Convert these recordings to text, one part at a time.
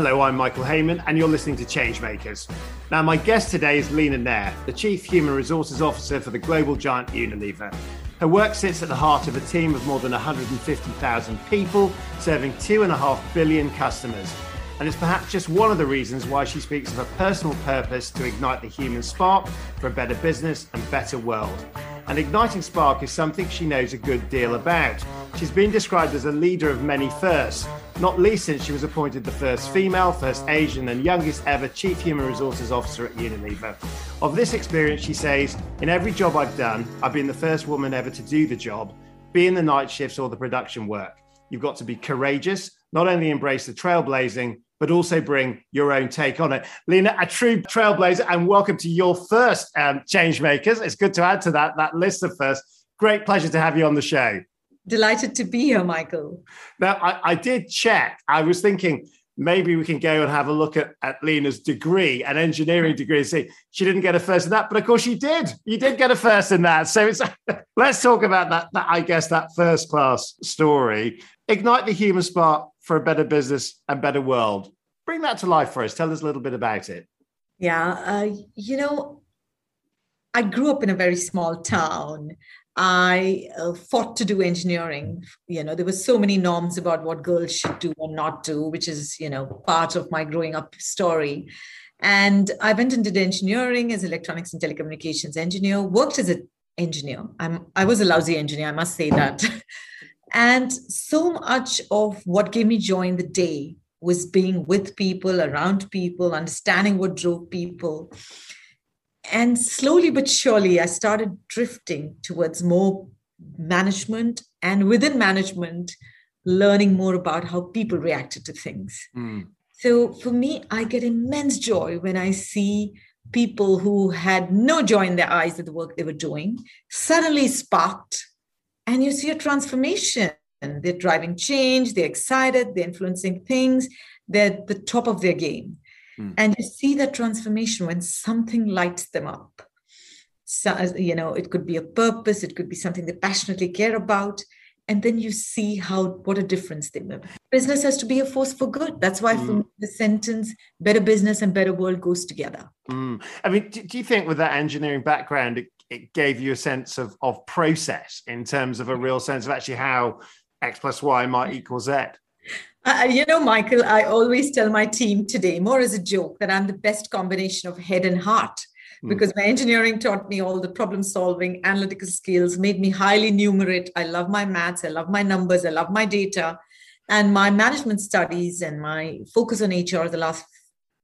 Hello, I'm Michael Hayman, and you're listening to Changemakers. Now, my guest today is Leena Nair, the Chief Human Resources Officer for the global giant Unilever. Her work sits at the heart of a team of more than 150,000 people, serving 2.5 billion customers. And it's perhaps just one of the reasons why she speaks of a personal purpose to ignite the human spark for a better business and better world. And igniting spark is something she knows a good deal about. She's been described as a leader of many firsts, not least since she was appointed the first female, first Asian, and youngest ever Chief Human Resources Officer at Unilever. Of this experience, she says, In every job I've done, I've been the first woman ever to do the job, be in the night shifts or the production work. You've got to be courageous, not only embrace the trailblazing, but also bring your own take on it. Leena, a true trailblazer, and welcome to your first um, Changemakers. It's good to add to that, that list of first. Great pleasure to have you on the show. Delighted to be here, Michael. Now, I, I did check. I was thinking, maybe we can go and have a look at, at Leena's degree, an engineering degree, and see she didn't get a first in that, but of course she did. You did get a first in that. So it's let's talk about that, that. I guess that first class story. Ignite the human spark for a better business and better world. Bring that to life for us. Tell us a little bit about it. Yeah, uh, you know, I grew up in a very small town. I uh, fought to do engineering. You know, there were so many norms about what girls should do or not do, which is, you know, part of my growing up story. And I went and did engineering as electronics and telecommunications engineer, worked as an engineer. I'm I was a lousy engineer, I must say that. and so much of what gave me joy in the day was being with people, around people, understanding what drove people and slowly but surely, I started drifting towards more management and within management, learning more about how people reacted to things. Mm. So for me, I get immense joy when I see people who had no joy in their eyes at the work they were doing suddenly sparked, and you see a transformation. They're driving change, they're excited, they're influencing things, they're at the top of their game. Mm. And you see that transformation when something lights them up. So, you know, it could be a purpose, it could be something they passionately care about. And then you see how what a difference they make. Business has to be a force for good. That's why, mm. for me, the sentence "better business and better world" goes together. Mm. I mean, do, do you think with that engineering background, it, it gave you a sense of of process in terms of a real sense of actually how X plus Y might equal Z? Uh, you know, Michael, I always tell my team today, more as a joke, that I'm the best combination of head and heart hmm. because my engineering taught me all the problem solving, analytical skills, made me highly numerate. I love my maths, I love my numbers, I love my data. And my management studies and my focus on HR the last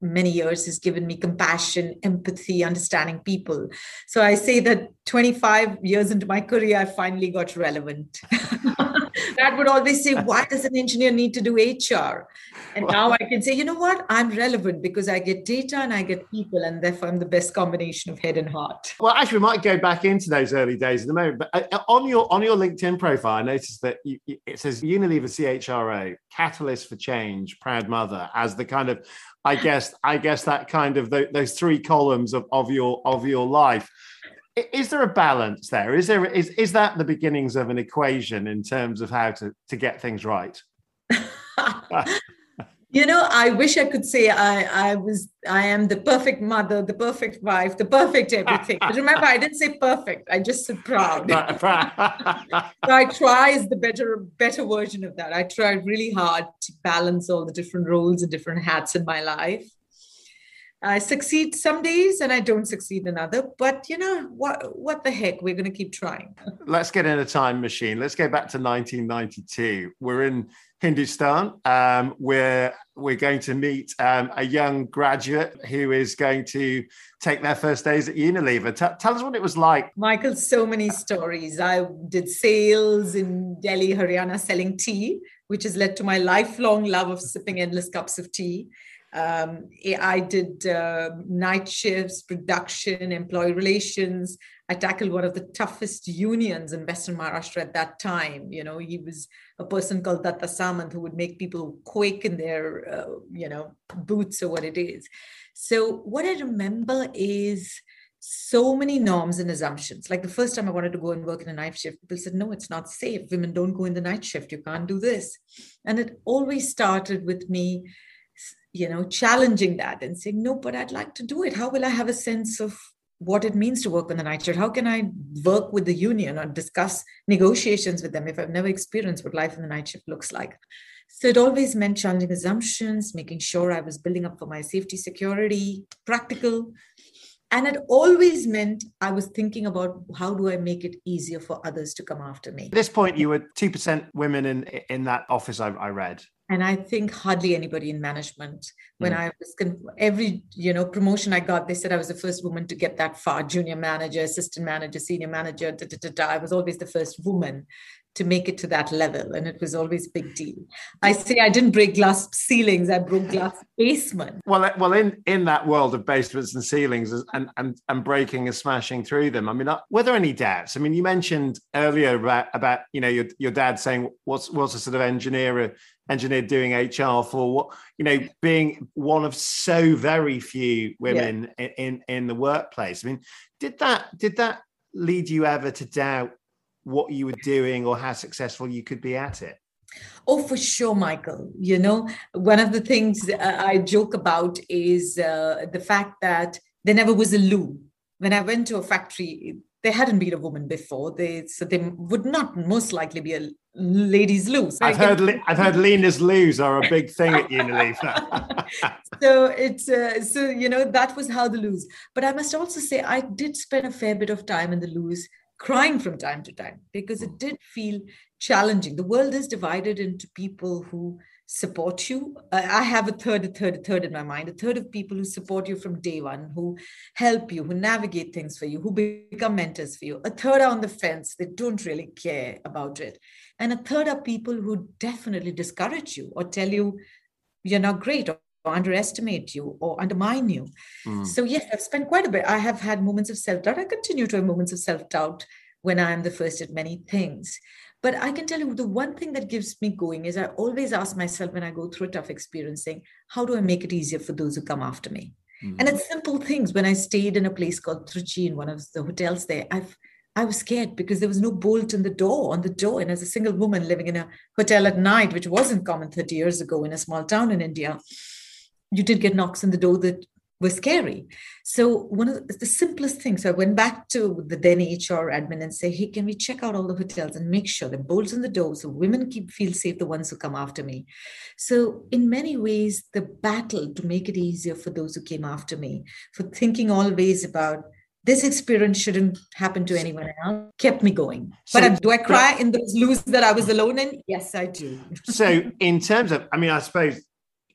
many years has given me compassion, empathy, understanding people. So I say that 25 years into my career, I finally got relevant. Dad would always say, Why does an engineer need to do HR? And now I can say, you know what? I'm relevant because I get data and I get people, and therefore I'm the best combination of head and heart. Well, actually, we might go back into those early days in a moment. But uh, on your on your LinkedIn profile, I noticed that you, it says Unilever CHRO, catalyst for change, proud mother, as the kind of, I guess, I guess that kind of those three columns of, of your of your life is there a balance there? Is there is is that the beginnings of an equation in terms of how to to get things right? you know, I wish I could say I I was I am the perfect mother, the perfect wife, the perfect everything. but remember, I didn't say perfect. I just said proud. so I try is the better better version of that. I tried really hard to balance all the different roles and different hats in my life. I succeed some days and I don't succeed another. But you know what? What the heck? We're going to keep trying. Let's get in a time machine. Let's go back to 1992. We're in Hindustan. Um, we're we're going to meet um, a young graduate who is going to take their first days at Unilever. T- tell us what it was like. Michael, so many stories. I did sales in Delhi, Haryana, selling tea, which has led to my lifelong love of sipping endless cups of tea. Um, I did uh, night shifts, production, employee relations. I tackled one of the toughest unions in Western Maharashtra at that time. You know, he was a person called Datta Samant who would make people quake in their, uh, you know, boots or what it is. So what I remember is so many norms and assumptions. Like the first time I wanted to go and work in a night shift, people said, no, it's not safe. Women don't go in the night shift. You can't do this. And it always started with me you know challenging that and saying no but i'd like to do it. How will i have a sense of what it means to work on the night shift how can i work with the union or discuss negotiations with them if i've never experienced what life in the night shift looks like? So it always meant challenging assumptions making sure i was building up for my safety security practical. And it always meant i was thinking about how do i make it easier for others to come after me. At this point you were 2% women in in that office i, I read and i think hardly anybody in management when mm. i was every you know promotion i got they said i was the first woman to get that far junior manager assistant manager senior manager da, da, da, da. i was always the first woman to make it to that level and it was always big deal i say i didn't break glass ceilings i broke glass basement well well in in that world of basements and ceilings and and, and breaking and smashing through them i mean uh, were there any doubts i mean you mentioned earlier about about you know your, your dad saying what's what's a sort of engineer engineer doing hr for what you know being one of so very few women yeah. in, in in the workplace i mean did that did that lead you ever to doubt what you were doing or how successful you could be at it? Oh, for sure, Michael. You know, one of the things I joke about is uh, the fact that there never was a loo. When I went to a factory, there hadn't been a woman before. They so they would not most likely be a ladies' loo. So I've heard I've heard Leena's loos are a big thing at Unilever. so it's uh, so you know that was how the loos. But I must also say I did spend a fair bit of time in the loos crying from time to time because it did feel challenging. The world is divided into people who support you. I have a third, a third, a third in my mind, a third of people who support you from day one, who help you, who navigate things for you, who become mentors for you. A third are on the fence, they don't really care about it. And a third are people who definitely discourage you or tell you you're not great or underestimate you or undermine you. Mm. So, yes, I've spent quite a bit. I have had moments of self doubt. I continue to have moments of self doubt when I am the first at many things. But I can tell you the one thing that gives me going is I always ask myself when I go through a tough experience, saying, How do I make it easier for those who come after me? Mm. And it's simple things. When I stayed in a place called Trichy in one of the hotels there, I've I was scared because there was no bolt in the door on the door. And as a single woman living in a hotel at night, which wasn't common 30 years ago in a small town in India, you did get knocks on the door that were scary. So one of the simplest things, so I went back to the then HR admin and say, hey, can we check out all the hotels and make sure the bolts on the doors so women keep feel safe, the ones who come after me. So in many ways, the battle to make it easier for those who came after me, for thinking always about this experience shouldn't happen to anyone else kept me going so, but do i cry in those loos that i was alone in yes i do so in terms of i mean i suppose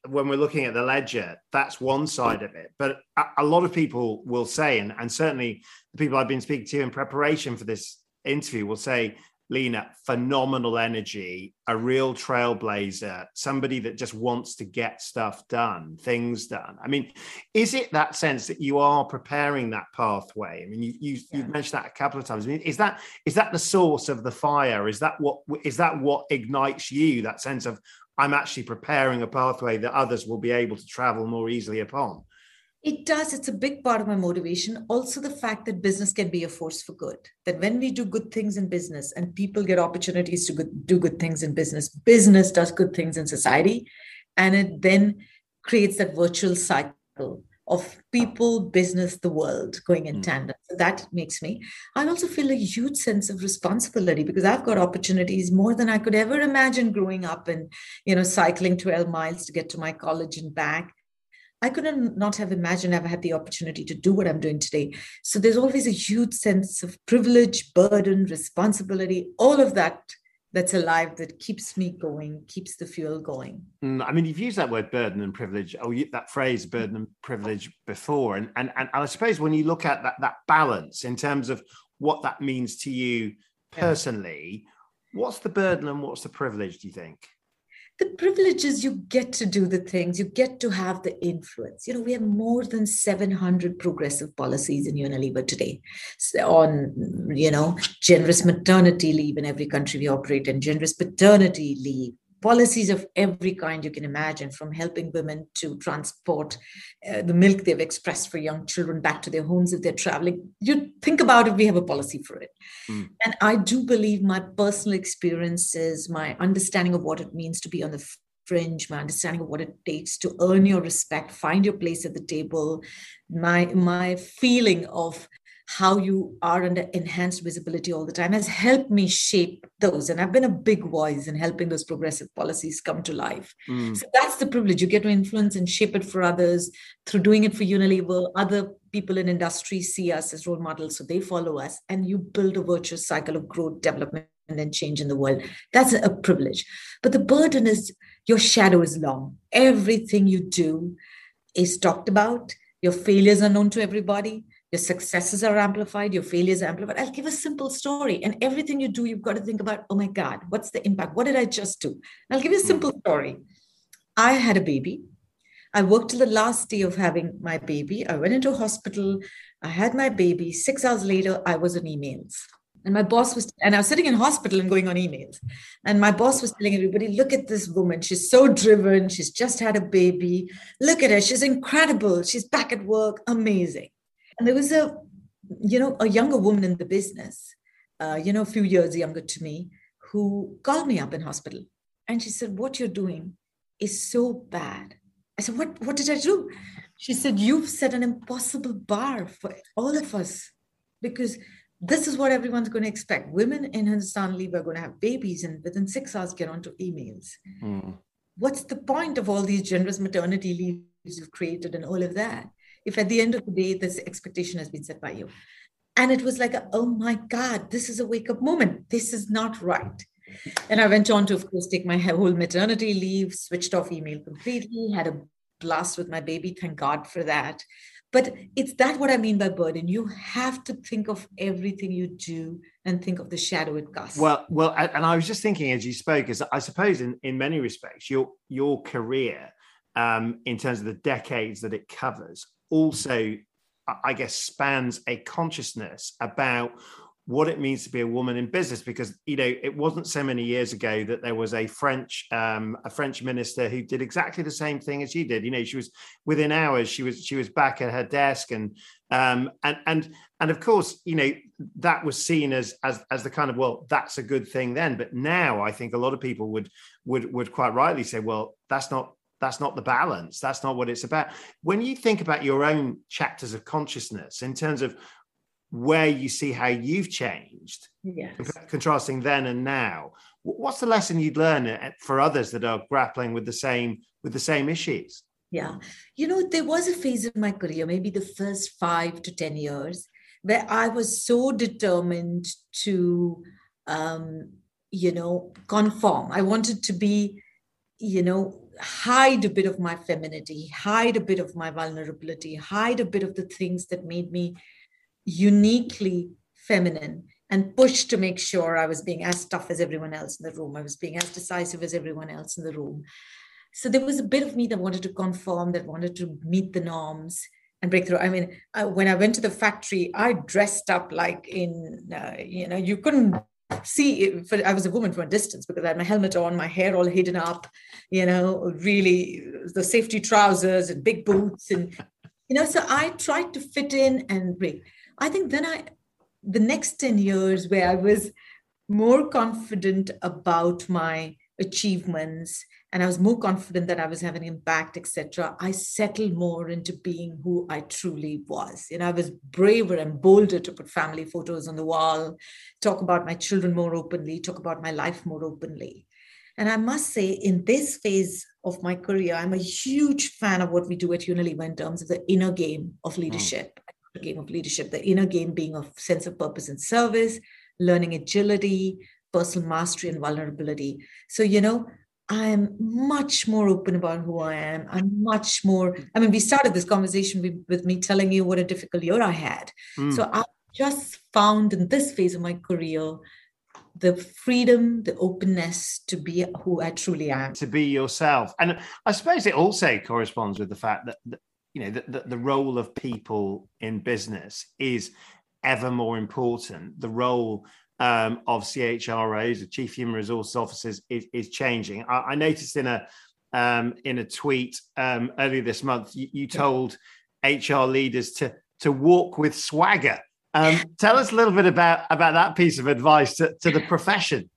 when we're looking at the ledger, that's one side of it. But a, a lot of people will say, and, and certainly the people I've been speaking to in preparation for this interview will say, Leena, phenomenal energy, a real trailblazer, somebody that just wants to get stuff done, things done. I mean, is it that sense that you are preparing that pathway? I mean, you, you have mentioned that a couple of times. I mean, is that is that the source of the fire? Is that what is that what ignites you? That sense of I'm actually preparing a pathway that others will be able to travel more easily upon. It does. It's a big part of my motivation. Also, the fact that business can be a force for good. That when we do good things in business and people get opportunities to do good things in business, business does good things in society. And it then creates that virtual cycle of people, business, the world going in mm. tandem. So that makes me. I also feel a huge sense of responsibility because I've got opportunities more than I could ever imagine growing up and, you know, cycling 12 miles to get to my college and back. I couldn't not have imagined I've had the opportunity to do what I'm doing today. So there's always a huge sense of privilege, burden, responsibility, all of that that's alive that keeps me going keeps the fuel going. Mm, i mean you've used that word burden and privilege or oh, that phrase burden and privilege before. And, and and i suppose when you look at that that balance in terms of what that means to you personally yeah. what's the burden and what's the privilege do you think the privileges you get to do the things you get to have the influence. You know we have more than 700 progressive policies in unilever today. On you know generous maternity leave in every country we operate in generous paternity leave policies of every kind you can imagine, from helping women to transport uh, the milk they've expressed for young children back to their homes if they're traveling. You think about it, we have a policy for it. Mm. And I do believe my personal experiences, my understanding of what it means to be on the fringe, my understanding of what it takes to earn your respect, find your place at the table, my my feeling of how you are under enhanced visibility all the time has helped me shape those. And I've been a big voice in helping those progressive policies come to life. Mm. So that's the privilege. You get to influence and shape it for others through doing it for Unilever. Other people in industry see us as role models, so they follow us. And you build a virtuous cycle of growth, development, and change in the world. That's a privilege. But the burden is your shadow is long. Everything you do is talked about. Your failures are known to everybody your successes are amplified, your failures are amplified. I'll give a simple story. And everything you do, you've got to think about, oh my God, what's the impact? What did I just do? I'll give you a hmm. simple story. I had a baby. I worked till the last day of having my baby. I went into hospital. I had my baby. Six hours later, I was on emails. And my boss was, and I was sitting in hospital and going on emails. And my boss was telling everybody, look at this woman. She's so driven. She's just had a baby. Look at her. She's incredible. She's back at work. Amazing. And there was a, you know, a younger woman in the business, uh, you know, a few years younger to me, who called me up in hospital. And she said, What you're doing is so bad. I said, What, what did I do? She said, You've set an impossible bar for all of us because this is what everyone's going to expect. Women in Hindustan Lever are going to have babies and within six hours get onto emails. Mm. What's the point of all these generous maternity leaves you've created and all of that? If at the end of the day this expectation has been set by you. And it was like a, oh my god this is a wake up moment. This is not right. And i went on to of course take my whole maternity leave switched off email completely had a blast with my baby. Thank god for that. But it's that what i mean by burden. You have to think of everything you do and think of the shadow it casts. Well well and i was just thinking as you spoke is i suppose in, in many respects your your career um, in terms of the decades that it covers also, I guess, spans a consciousness about what it means to be a woman in business because you know it wasn't so many years ago that there was a french um, a french minister who did exactly the same thing as you did. You know she was within hours she was she was back at her desk and um, and and and of course you know that was seen as as as the kind of well that's a good thing then. But now i think a lot of people would would would quite rightly say well that's not that's not the balance. That's not what it's about. When you think about your own chapters of consciousness in terms of where you see how you've changed yes. contrasting then and now what's the lesson you'd learn uh, for others that are grappling with the same with the same issues? Yeah. You know there was a phase of my career maybe the first 5 to 10 years where i was so determined to um you know conform. I wanted to be you know hide a bit of my femininity, hide a bit of my vulnerability, hide a bit of the things that made me uniquely feminine and push to make sure I was being as tough as everyone else in the room. I was being as decisive as everyone else in the room. So there was a bit of me that wanted to conform, that wanted to meet the norms and break through. I mean, uh, when I went to the factory, I dressed up like in, uh, you know, you couldn't see I was a woman from a distance because I had my helmet on, my hair all hidden up, you know, really the safety trousers and big boots. And, you know, so I tried to fit in and break. I think then I, the next 10 years where I was more confident about my achievements and I was more confident that I was having impact, etc. I settled more into being who I truly was. You know, I was braver and bolder to put family photos on the wall, talk about my children more openly, talk about my life more openly. And I must say, in this phase of my career, I'm a huge fan of what we do at Unilever in terms of the inner game of hmm. leadership. Mm. The game of leadership, the inner game being a sense of purpose and service, learning agility, personal mastery, and vulnerability. So, you know, I'm much more open about who I am. I'm much more, I mean, we started this conversation with, me telling you what a difficult year I had. Mm. So I just found in this phase of my career the freedom, the openness to be who I truly am. To be yourself. And I suppose it also corresponds with the fact that, that you know, that the, the role of people in business is ever more important. The role um, of CHROs, the Chief Human Resources Officers, is, is changing. I, I, noticed in a um, in a tweet um, earlier this month, you, you, told HR leaders to to walk with swagger. Um, tell us a little bit about about that piece of advice to, to the profession.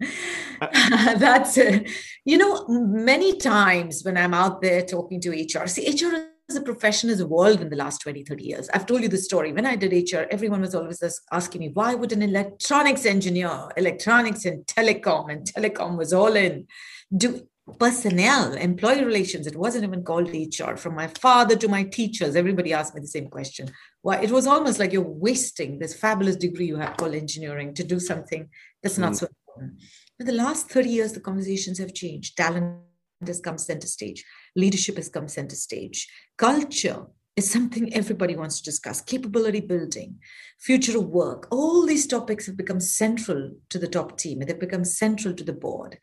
That's, it. you know, many times when I'm out there talking to HR, see, HR as a profession has evolved in the last 20, 30 years. I've told you the story. When I did HR, everyone was always asking me, why would an electronics engineer, electronics and telecom, and telecom was all in, do personnel, employee relations, it wasn't even called HR. From my father to my teachers, everybody asked me the same question. Why? It was almost like you're wasting this fabulous degree you have called engineering to do something that's not mm. so important. But the last 30 years, the conversations have changed. Talent has come center stage, leadership has come center stage, culture is something everybody wants to discuss, capability building, future of work. All these topics have become central to the top team and they've become central to the board.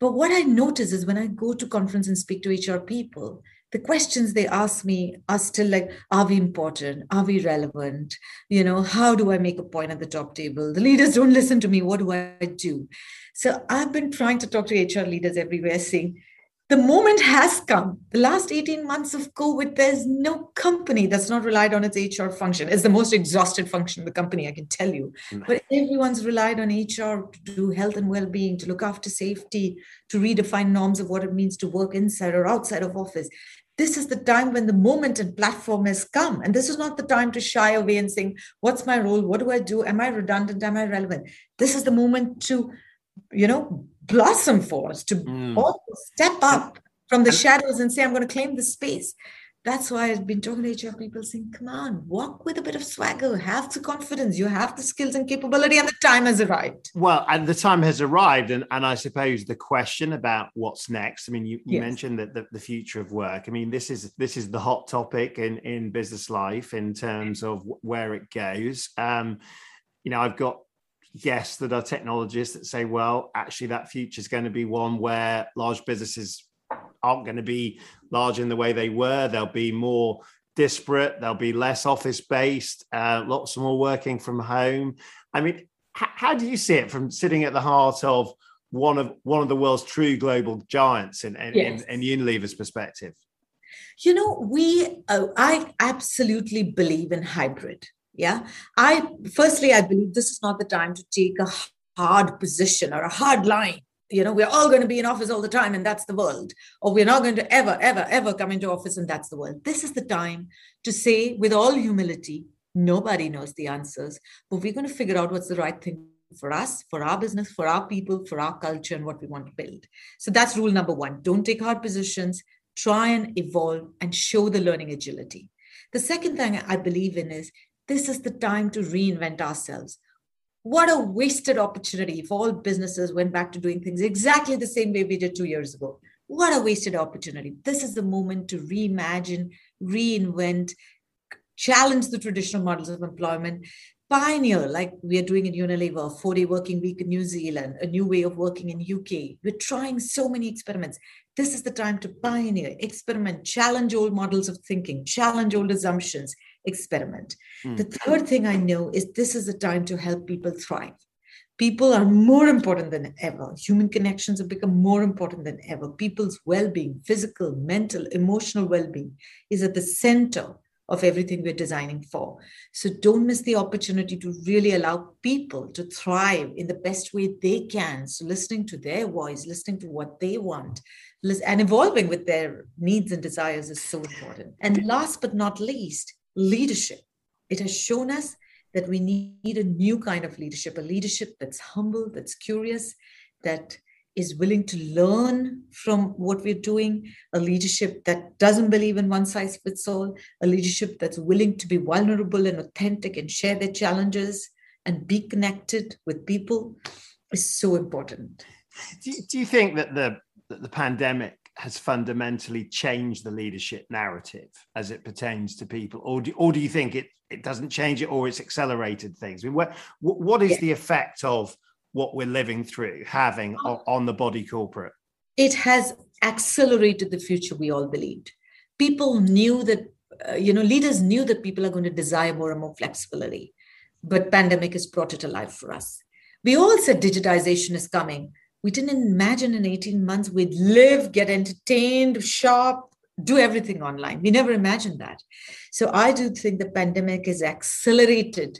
But what I notice is when I go to conference and speak to HR people, the questions they ask me are still like are we important are we relevant you know how do i make a point at the top table the leaders don't listen to me what do i do so i've been trying to talk to hr leaders everywhere saying the moment has come. The last 18 months of COVID, there's no company that's not relied on its HR function. It's the most exhausted function in the company, I can tell you. Mm. But everyone's relied on HR to do health and well being, to look after safety, to redefine norms of what it means to work inside or outside of office this is the time when the moment and platform has come. And this is not the time to shy away and saying, What's my role? What do I do? Am I redundant? Am I relevant? This is the moment to, you know, blossom for us, to mm. also step up from the shadows and say, I'm going to claim the space that's why I've been talking to HR people saying, come on, walk with a bit of swagger, have the confidence, you have the skills and capability, and the time has arrived. Well, and the time has arrived. And, and I suppose the question about what's next. I mean, you, you yes. mentioned that the, the, future of work. I mean, this is this is the hot topic in, in business life in terms of where it goes. Um, you know, I've got guests that are technologists that say, well, actually, that future is going to be one where large businesses aren't going to be large in the way they were. They'll be more disparate. They'll be less office based. Uh, lots more working from home. I mean, h- how do you see it from sitting at the heart of one of one of the world's true global giants in in, yes. in, in Unilever's perspective? You know, we uh, I absolutely believe in hybrid. Yeah, I firstly I believe this is not the time to take a hard position or a hard line you know we're all going to be in office all the time and that's the world. Or we're not going to ever ever ever come into office and that's the world. This is the time to say with all humility nobody knows the answers but we're going to figure out what's the right thing for us for our business for our people for our culture and what we want to build. So that's rule number one. Don't take hard positions. Try and evolve and show the learning agility. The second thing i believe in is this is the time to reinvent ourselves what a wasted opportunity if all businesses went back to doing things exactly the same way we did two years ago. What a wasted opportunity. This is the moment to reimagine, reinvent, challenge the traditional models of employment, pioneer, like we are doing in Unilever, a four-day working week in New Zealand, a new way of working in UK. We're trying so many experiments. This is the time to pioneer, experiment, challenge old models of thinking, challenge old assumptions, experiment. Mm. The third thing I know is this is a time to help people thrive. People are more important than ever. Human connections have become more important than ever. People's well being, physical, mental, emotional well being, is at the center of everything we're designing for. So don't miss the opportunity to really allow people to thrive in the best way they can. So listening to their voice, listening to what they want, and evolving with their needs and desires is so important. And last but not least, leadership. It has shown us that we need a new kind of leadership, a leadership that's humble, that's curious, that is willing to learn from what we're doing, a leadership that doesn't believe in one size fits all, a leadership that's willing to be vulnerable and authentic and share their challenges and be connected with people is so important. Do you, do you think that the that the pandemic has fundamentally changed the leadership narrative as it pertains to people, or do, or do you think it it doesn't change it, or it's accelerated things? I mean, what what is yeah. the effect of what we're living through having on, on the body corporate? It has accelerated the future we all believed. People knew that uh, you know leaders knew that people are going to desire more and more flexibility, but pandemic has brought it alive for us. We all said digitization is coming we didn't imagine in 18 months we'd live, get entertained, shop, do everything online. We never imagined that. So I do think the pandemic has accelerated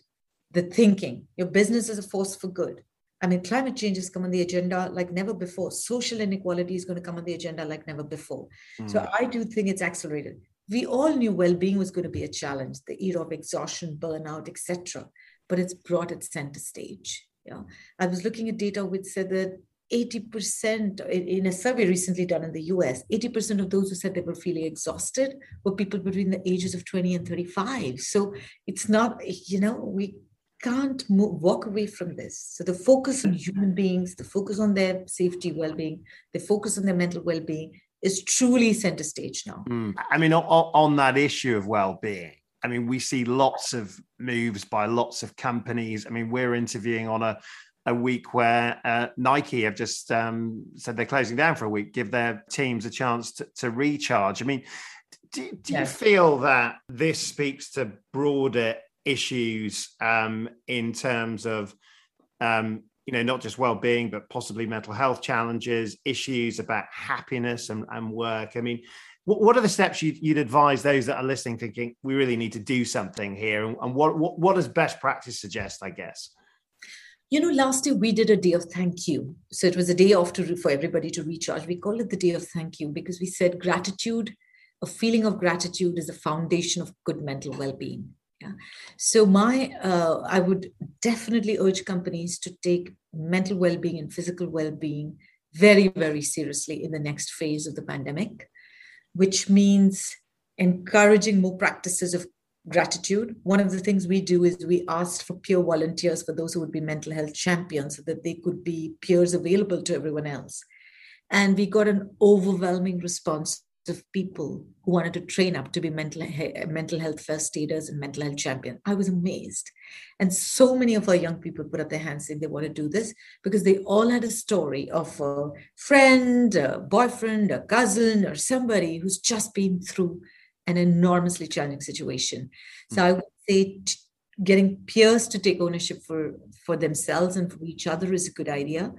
the thinking. Your business is a force for good. I mean, climate change has come on the agenda like never before. Social inequality is going to come on the agenda like never before. Mm. So I do think it's accelerated. We all knew well-being was going to be a challenge, the era of exhaustion, burnout, etc. But it's brought it center stage. Yeah, I was looking at data which said that 80% in a survey recently done in the US, 80% of those who said they were feeling exhausted were people between the ages of 20 and 35. So it's not, you know, we can't move, walk away from this. So the focus on human beings, the focus on their safety, well-being, the focus on their mental well-being is truly center stage now. Mm. I mean, on, on that issue of well-being, I mean, we see lots of moves by lots of companies. I mean, we're interviewing on a a week where uh, Nike have just um, said they're closing down for a week, give their teams a chance to, to recharge. I mean, do, do you feel that this speaks to broader issues um, in terms of um, you know not just well-being but possibly mental health challenges issues about happiness and, and work? I mean what, what are the steps you'd, you'd, advise those that are listening thinking we really need to do something here and, and what, what, what does best practice suggest i guess you know last year we did a day of thank you. So it was a day off to, for everybody to recharge. We call it the day of thank you because we said gratitude a feeling of gratitude is the foundation of good mental well-being. Yeah. So my, uh, I would definitely urge companies to take mental well-being and physical well-being very, very seriously in the next phase of the pandemic, which means encouraging more practices of gratitude. One of the things we do is we asked for peer volunteers for those who would be mental health champions so that they could be peers available to everyone else. And we got an overwhelming response of people who wanted to train up to be mental, mental health first aiders and mental health champion. I was amazed. And so many of our young people put up their hands saying they want to do this because they all had a story of a friend, a boyfriend, a cousin, or somebody who's just been through an enormously challenging situation. So mm-hmm. I would say t- getting peers to take ownership for, for themselves and for each other is a good idea.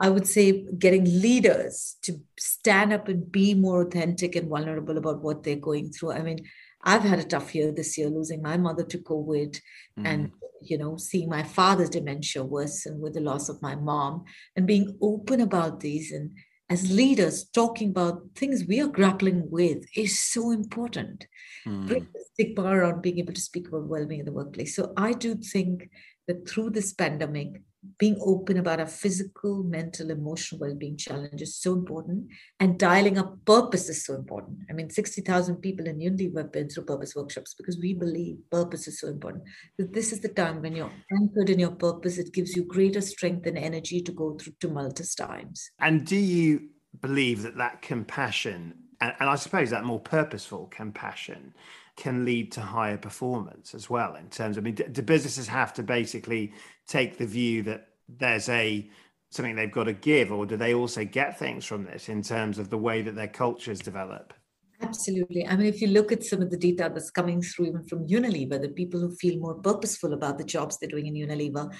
I would say getting leaders to stand up and be more authentic and vulnerable about what they're going through. I mean, I've had a tough year this year, losing my mother to COVID mm. and, you know, seeing my father's dementia worsen with the loss of my mom and being open about these and as leaders talking about things we are grappling with is so important. Mm. Bring the stigma around being able to speak about well-being in the workplace. So I do think that through this pandemic, being open about our physical, mental, emotional well-being challenge is so important, and dialing up purpose is so important. I mean, sixty thousand people in Unilever have been through purpose workshops because we believe purpose is so important. That this is the time when you're anchored in your purpose; it gives you greater strength and energy to go through tumultuous times. And do you believe that that compassion, and, and I suppose that more purposeful compassion, can lead to higher performance as well in terms of, I mean, do businesses have to basically take the view that there's a something they've got to give or do they also get things from this in terms of the way that their cultures develop? Absolutely. I mean if you look at some of the data that's coming through even from unilever the people who feel more purposeful about the jobs they're doing in unilever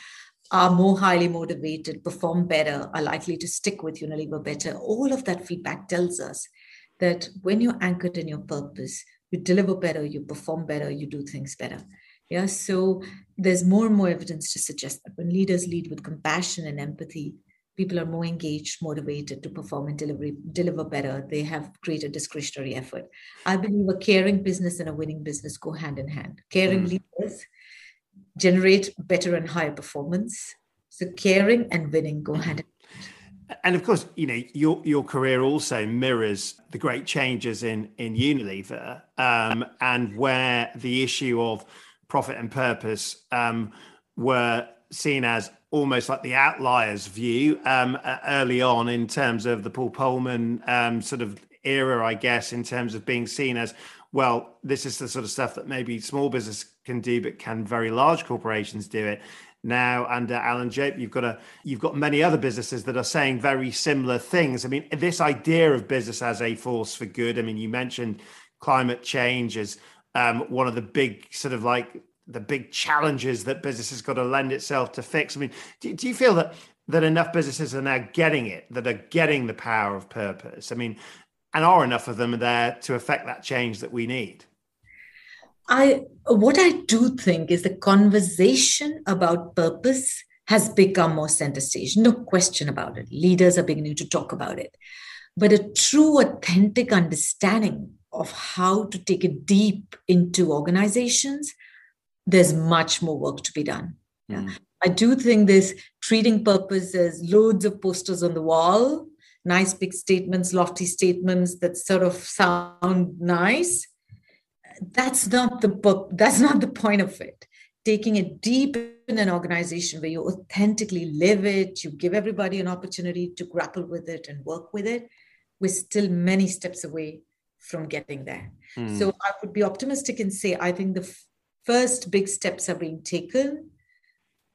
are more highly motivated perform better are likely to stick with unilever better. All of that feedback tells us that when you're anchored in your purpose you deliver better you perform better you do things better yeah, so there's more and more evidence to suggest that when leaders lead with compassion and empathy, people are more engaged, motivated to perform and deliver, deliver better. They have greater discretionary effort. I believe a caring business and a winning business go hand in hand. Caring mm. leaders generate better and higher performance. So caring and winning go hand in hand. And of course, you know your your career also mirrors the great changes in in Unilever, um, and where the issue of profit and purpose um, were seen as almost like the outliers view um, early on in terms of the Paul Polman um, sort of era, I guess, in terms of being seen as well. This is the sort of stuff that maybe small business can do, but can very large corporations do it? Now under Alan Jope, you've got a you've got many other businesses that are saying very similar things. I mean, this idea of business as a force for good. I mean, you mentioned climate change as um, one of the big sort of like the big challenges that business has got to lend itself to fix. I mean, do, do you feel that that enough businesses are now getting it, that are getting the power of purpose? I mean, and are enough of them there to affect that change that we need? I what I do think is the conversation about purpose has become more center stage. No question about it. Leaders are beginning to talk about it. But a true, authentic understanding of how to take it deep into organizations, there's much more work to be done. Yeah. Mm. I do think this treating purpose as loads of posters on the wall, nice big statements, lofty statements that sort of sound nice. That's not the book that's not the point of it. Taking it deep in an organization where you authentically live it, you give everybody an opportunity to grapple with it and work with it, we're still many steps away from getting there. Mm. So I would be optimistic and say I think the f- first big steps are being taken,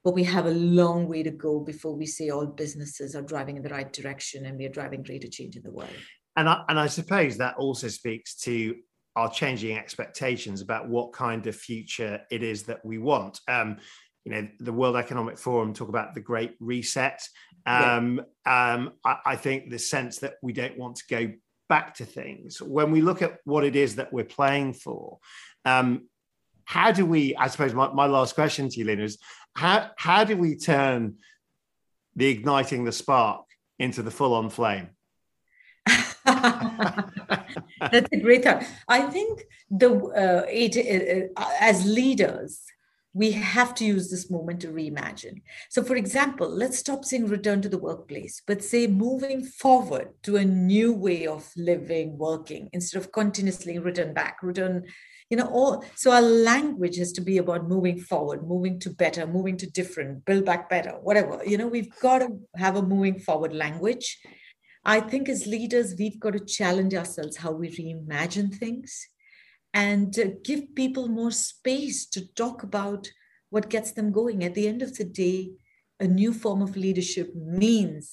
but we have a long way to go before we say all businesses are driving in the right direction and we are driving greater change in the world. And I, and I suppose that also speaks to our changing expectations about what kind of future it is that we want. Um, you know, the World Economic Forum talk about the Great Reset. Um, yeah. um, I, I, think the sense that we don't want to go back to things. When we look at what it is that we're playing for, um, how do we? I suppose my, my last question to you, Leena, is how how do we turn the igniting the spark into the full-on flame? That's a great thought. I think the uh, it, uh, as leaders, we have to use this moment to reimagine. So, for example, let's stop saying return to the workplace, but say moving forward to a new way of living, working, instead of continuously return back, return, you know, all. So, our language has to be about moving forward, moving to better, moving to different, build back better, whatever. You know, we've got to have a moving forward language. I think as leaders, we've got to challenge ourselves how we reimagine things and give people more space to talk about what gets them going. At the end of the day, a new form of leadership means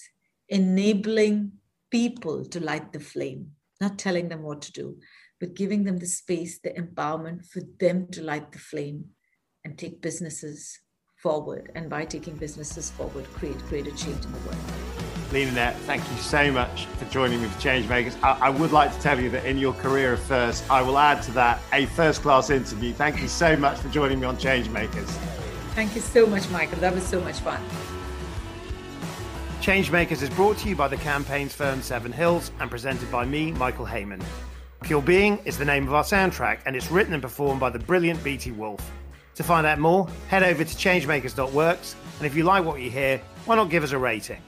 enabling people to light the flame, not telling them what to do, but giving them the space, the empowerment for them to light the flame and take businesses forward. And by taking businesses forward, create greater change in the world. Leena Nair, thank you so much for joining me for Changemakers. I, I, would like to tell you that in your career of first, I will add to that a first class interview. Thank you so much for joining me on Changemakers. Thank you so much, Michael. That was so much fun. Changemakers is brought to you by the campaigns firm Seven Hills and presented by me, Michael Hayman. Pure Being is the name of our soundtrack and it's written and performed by the brilliant BT Wolf. To find out more, head over to changemakers.works and if you like what you hear, why not give us a rating?